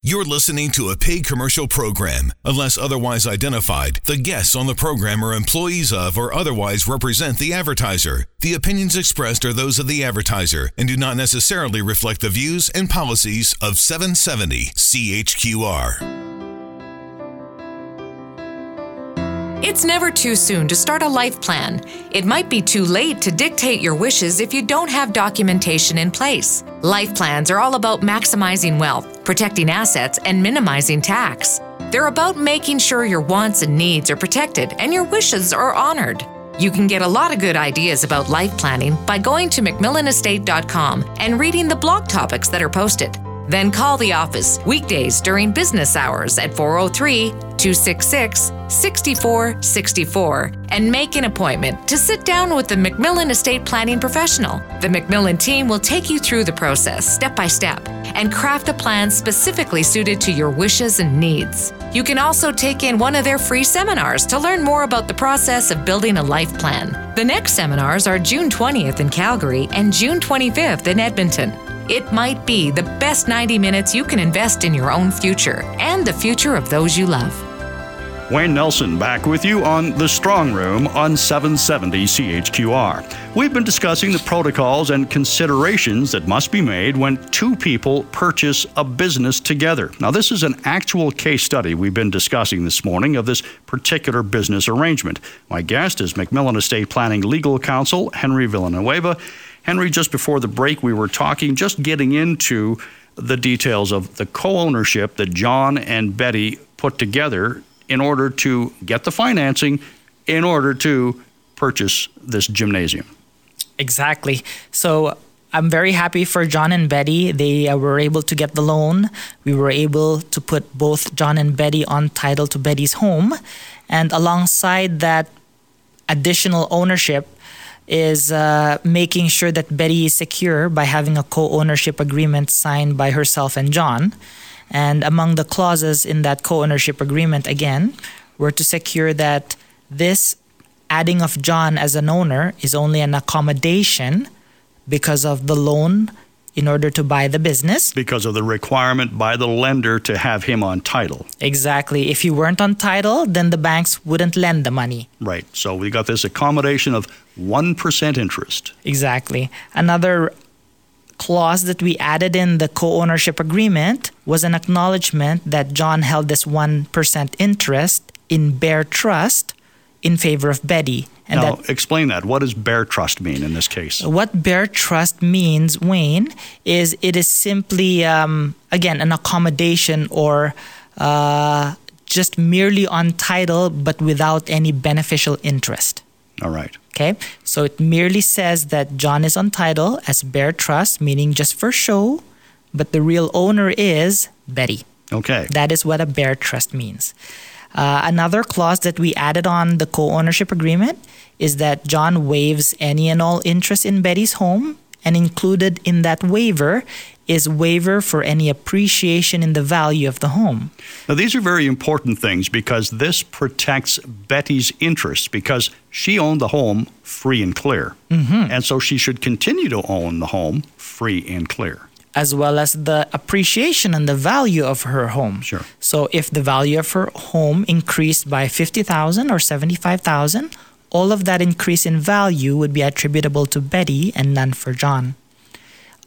You're listening to a paid commercial program. Unless otherwise identified, the guests on the program are employees of or otherwise represent the advertiser. The opinions expressed are those of the advertiser and do not necessarily reflect the views and policies of 770 CHQR. It's never too soon to start a life plan. It might be too late to dictate your wishes if you don't have documentation in place. Life plans are all about maximizing wealth, protecting assets, and minimizing tax. They're about making sure your wants and needs are protected and your wishes are honored. You can get a lot of good ideas about life planning by going to MacMillanestate.com and reading the blog topics that are posted. Then call the office weekdays during business hours at 403 266 6464 and make an appointment to sit down with the MacMillan Estate Planning professional. The MacMillan team will take you through the process step by step and craft a plan specifically suited to your wishes and needs. You can also take in one of their free seminars to learn more about the process of building a life plan. The next seminars are June 20th in Calgary and June 25th in Edmonton. It might be the best 90 minutes you can invest in your own future and the future of those you love. Wayne Nelson back with you on The Strong Room on 770 CHQR. We've been discussing the protocols and considerations that must be made when two people purchase a business together. Now, this is an actual case study we've been discussing this morning of this particular business arrangement. My guest is MacMillan Estate Planning Legal Counsel Henry Villanueva. Henry, just before the break, we were talking, just getting into the details of the co ownership that John and Betty put together in order to get the financing in order to purchase this gymnasium. Exactly. So I'm very happy for John and Betty. They uh, were able to get the loan. We were able to put both John and Betty on title to Betty's home. And alongside that additional ownership is uh, making sure that Betty is secure by having a co ownership agreement signed by herself and John. And among the clauses in that co ownership agreement, again, were to secure that this adding of John as an owner is only an accommodation because of the loan in order to buy the business. Because of the requirement by the lender to have him on title. Exactly. If you weren't on title, then the banks wouldn't lend the money. Right. So we got this accommodation of 1% interest. Exactly. Another clause that we added in the co ownership agreement was an acknowledgement that John held this 1% interest in Bare Trust in favor of Betty. And now, that, explain that. What does Bare Trust mean in this case? What Bare Trust means, Wayne, is it is simply, um, again, an accommodation or uh, just merely on title but without any beneficial interest. All right. Okay. So it merely says that John is on title as Bare Trust, meaning just for show, but the real owner is Betty. Okay. That is what a Bare Trust means. Uh, another clause that we added on the co ownership agreement is that John waives any and all interest in Betty's home, and included in that waiver is waiver for any appreciation in the value of the home. Now, these are very important things because this protects Betty's interests because she owned the home free and clear. Mm-hmm. And so she should continue to own the home free and clear. As well as the appreciation and the value of her home. Sure. So if the value of her home increased by 50,000 or 75,000, all of that increase in value would be attributable to Betty and none for John.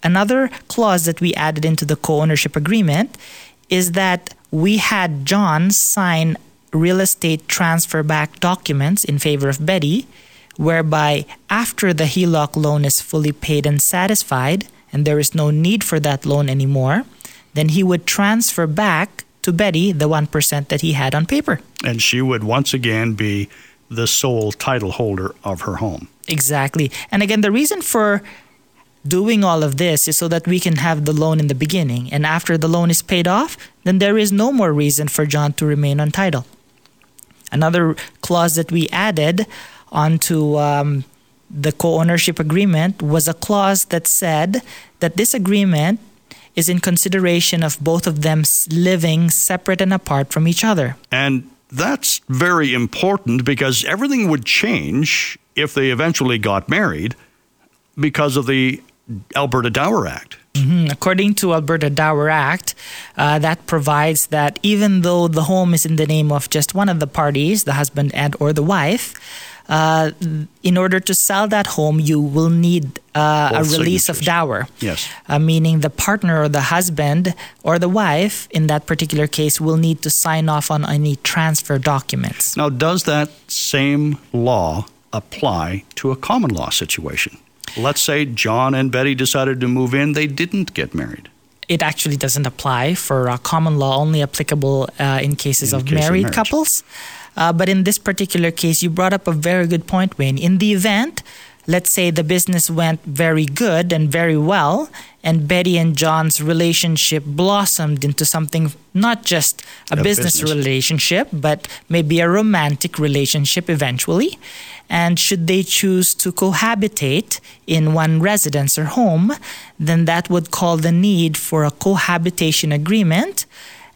Another clause that we added into the co ownership agreement is that we had John sign real estate transfer back documents in favor of Betty, whereby after the HELOC loan is fully paid and satisfied, and there is no need for that loan anymore, then he would transfer back to Betty the 1% that he had on paper. And she would once again be the sole title holder of her home. Exactly. And again, the reason for doing all of this is so that we can have the loan in the beginning. And after the loan is paid off, then there is no more reason for John to remain on title. Another clause that we added onto um, the co ownership agreement was a clause that said that this agreement is in consideration of both of them living separate and apart from each other. And that's very important because everything would change if they eventually got married because of the Alberta Dower Act. Mm-hmm. According to Alberta Dower Act, uh, that provides that even though the home is in the name of just one of the parties, the husband and or the wife, uh, in order to sell that home, you will need uh, a release of dower. Yes. Uh, meaning the partner or the husband or the wife, in that particular case, will need to sign off on any transfer documents. Now, does that same law apply to a common law situation? Let's say John and Betty decided to move in, they didn't get married. It actually doesn't apply for uh, common law, only applicable uh, in cases In of case married marriage. couples. Uh, but in this particular case, you brought up a very good point, Wayne. In the event, let's say the business went very good and very well, and Betty and John's relationship blossomed into something not just a, A business, business. relationship, but maybe a romantic relationship eventually. And should they choose to cohabitate in one residence or home, then that would call the need for a cohabitation agreement.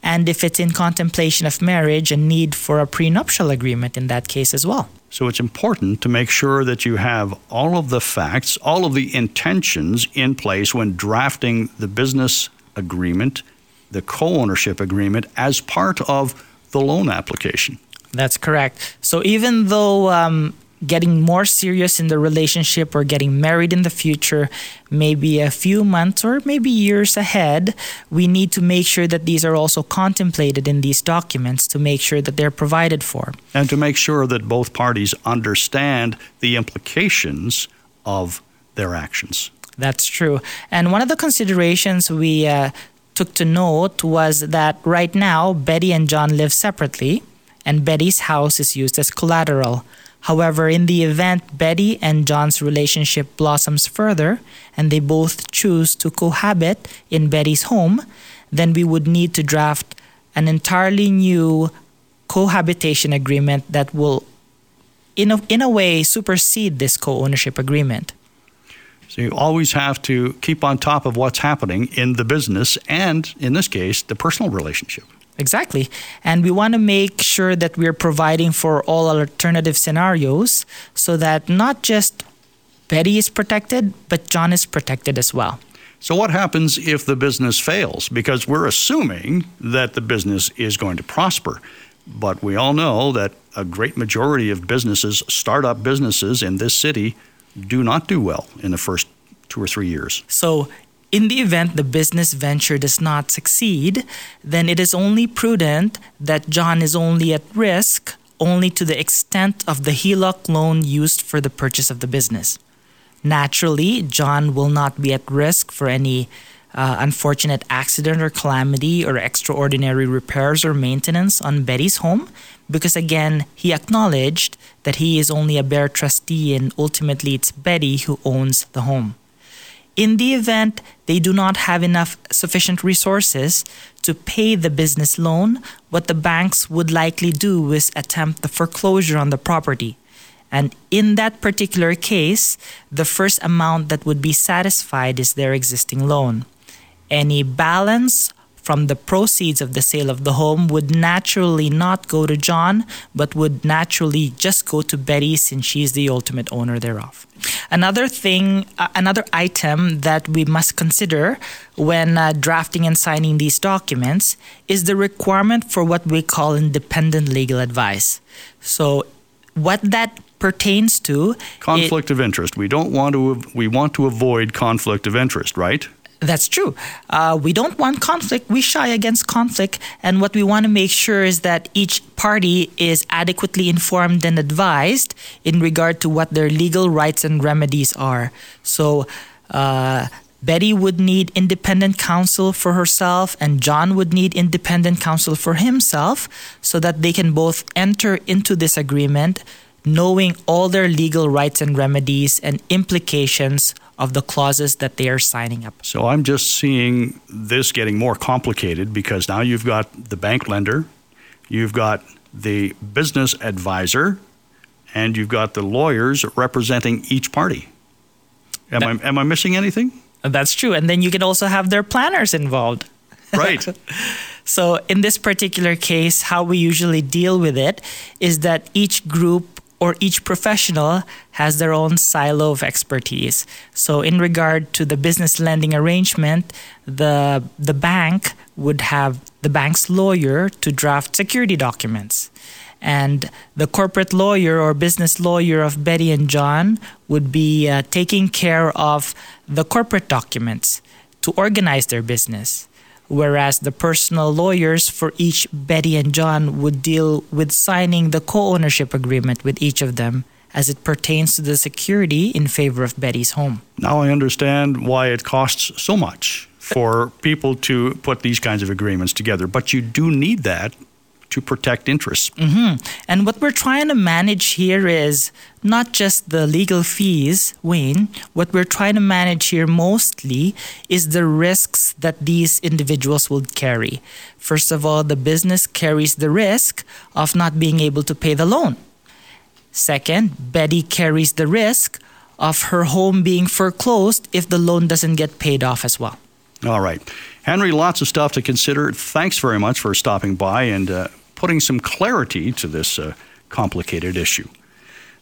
And if it's in contemplation of marriage, a need for a prenuptial agreement in that case as well. So it's important to make sure that you have all of the facts, all of the intentions in place when drafting the business agreement, the co ownership agreement, as part of the loan application. That's correct. So even though um, getting more serious in the relationship or getting married in the future, maybe a few months or maybe years ahead, we need to make sure that these are also contemplated in these documents to make sure that they're provided for. And to make sure that both parties understand the implications of their actions. That's true. And one of the considerations we uh, took to note was that right now, Betty and John live separately, and Betty's house is used as collateral. However, in the event Betty and John's relationship blossoms further and they both choose to cohabit in Betty's home, then we would need to draft an entirely new cohabitation agreement that will, in a, in a way, supersede this co ownership agreement. So you always have to keep on top of what's happening in the business and, in this case, the personal relationship. Exactly. And we want to make sure that we're providing for all alternative scenarios so that not just Betty is protected, but John is protected as well. So, what happens if the business fails? Because we're assuming that the business is going to prosper. But we all know that a great majority of businesses, startup businesses in this city, do not do well in the first two or three years. So, in the event the business venture does not succeed, then it is only prudent that John is only at risk only to the extent of the HELOC loan used for the purchase of the business. Naturally, John will not be at risk for any uh, unfortunate accident or calamity or extraordinary repairs or maintenance on Betty's home because, again, he acknowledged that he is only a bare trustee and ultimately it's Betty who owns the home. In the event they do not have enough sufficient resources to pay the business loan, what the banks would likely do is attempt the foreclosure on the property. And in that particular case, the first amount that would be satisfied is their existing loan. Any balance from the proceeds of the sale of the home would naturally not go to John, but would naturally just go to Betty since she's the ultimate owner thereof. Another thing, uh, another item that we must consider when uh, drafting and signing these documents is the requirement for what we call independent legal advice. So, what that pertains to it- Conflict of interest. We don't want to. We want to avoid conflict of interest, right? That's true. Uh, we don't want conflict. We shy against conflict. And what we want to make sure is that each party is adequately informed and advised in regard to what their legal rights and remedies are. So, uh, Betty would need independent counsel for herself, and John would need independent counsel for himself so that they can both enter into this agreement knowing all their legal rights and remedies and implications of the clauses that they are signing up. So I'm just seeing this getting more complicated because now you've got the bank lender, you've got the business advisor, and you've got the lawyers representing each party. Am I am I missing anything? That's true. And then you can also have their planners involved. Right. So, in this particular case, how we usually deal with it is that each group or each professional has their own silo of expertise. So, in regard to the business lending arrangement, the, the bank would have the bank's lawyer to draft security documents. And the corporate lawyer or business lawyer of Betty and John would be uh, taking care of the corporate documents to organize their business whereas the personal lawyers for each Betty and John would deal with signing the co ownership agreement with each of them as it pertains to the security in favor of Betty's home. Now I understand why it costs so much for people to put these kinds of agreements together, but you do need that to protect interests. Mm-hmm. And what we're trying to manage here is not just the legal fees, Wayne. What we're trying to manage here mostly is the risks that these individuals will carry. First of all, the business carries the risk of not being able to pay the loan. Second, Betty carries the risk of her home being foreclosed if the loan doesn't get paid off as well. All right. Henry, lots of stuff to consider. Thanks very much for stopping by and uh, putting some clarity to this uh, complicated issue.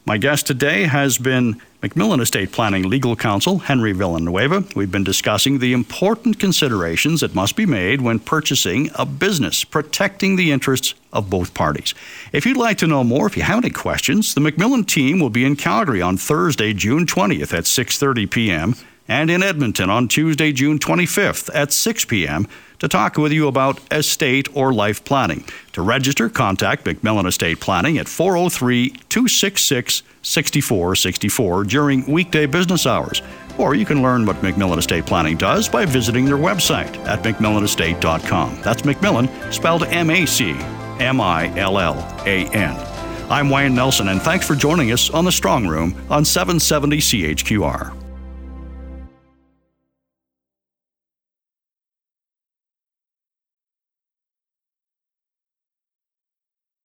My guest today has been MacMillan Estate Planning Legal Counsel Henry Villanueva. We've been discussing the important considerations that must be made when purchasing a business, protecting the interests of both parties. If you'd like to know more, if you have any questions, the MacMillan team will be in Calgary on Thursday, June 20th at 6:30 p.m and in Edmonton on Tuesday, June 25th at 6 p.m. to talk with you about estate or life planning. To register, contact MacMillan Estate Planning at 403 266 6464 during weekday business hours. Or you can learn what MacMillan Estate Planning does by visiting their website at MacMillanestate.com. That's MacMillan, spelled M A C M I L L A N. I'm Wayne Nelson, and thanks for joining us on the Strong Room on 770 CHQR.